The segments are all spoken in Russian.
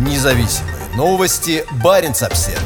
Независимые новости. Барин обсерва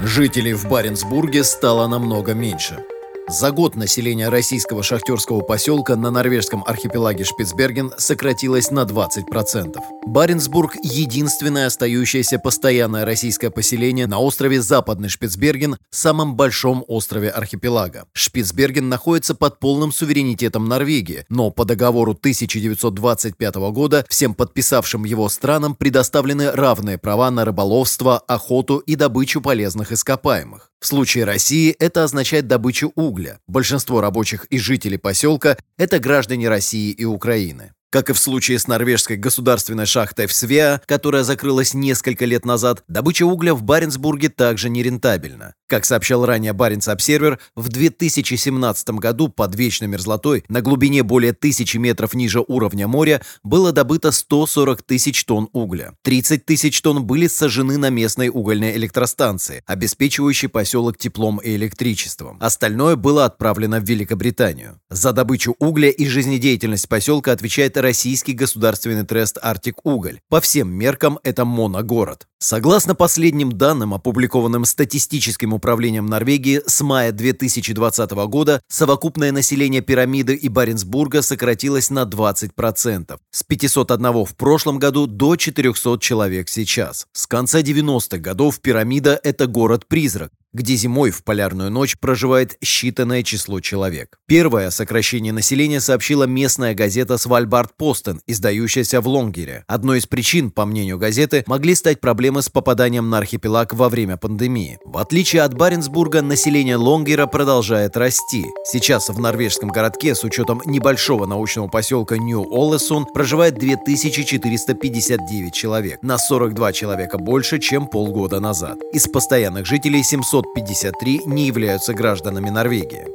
Жителей в Баренцбурге стало намного меньше. За год население российского шахтерского поселка на норвежском архипелаге Шпицберген сократилось на 20%. Баренцбург – единственное остающееся постоянное российское поселение на острове Западный Шпицберген, самом большом острове архипелага. Шпицберген находится под полным суверенитетом Норвегии, но по договору 1925 года всем подписавшим его странам предоставлены равные права на рыболовство, охоту и добычу полезных ископаемых. В случае России это означает добычу угля. Большинство рабочих и жителей поселка – это граждане России и Украины. Как и в случае с норвежской государственной шахтой в Свеа, которая закрылась несколько лет назад, добыча угля в Баренцбурге также нерентабельна. Как сообщал ранее Баренц Обсервер, в 2017 году под вечной мерзлотой на глубине более тысячи метров ниже уровня моря было добыто 140 тысяч тонн угля. 30 тысяч тонн были сожжены на местной угольной электростанции, обеспечивающей поселок теплом и электричеством. Остальное было отправлено в Великобританию. За добычу угля и жизнедеятельность поселка отвечает российский государственный трест «Арктик Уголь». По всем меркам это моногород. Согласно последним данным, опубликованным статистическим управлением Норвегии, с мая 2020 года совокупное население пирамиды и Баренцбурга сократилось на 20%. С 501 в прошлом году до 400 человек сейчас. С конца 90-х годов пирамида – это город-призрак, где зимой в полярную ночь проживает считанное число человек. Первое сокращение населения сообщила местная газета «Свальбард Постен», издающаяся в Лонгере. Одной из причин, по мнению газеты, могли стать проблемы с попаданием на архипелаг во время пандемии. В отличие от Баренцбурга, население Лонгера продолжает расти. Сейчас в норвежском городке с учетом небольшого научного поселка Нью-Олесун проживает 2459 человек, на 42 человека больше, чем полгода назад. Из постоянных жителей 700 553 не являются гражданами Норвегии.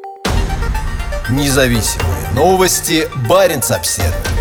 Независимые новости. Барин обседный.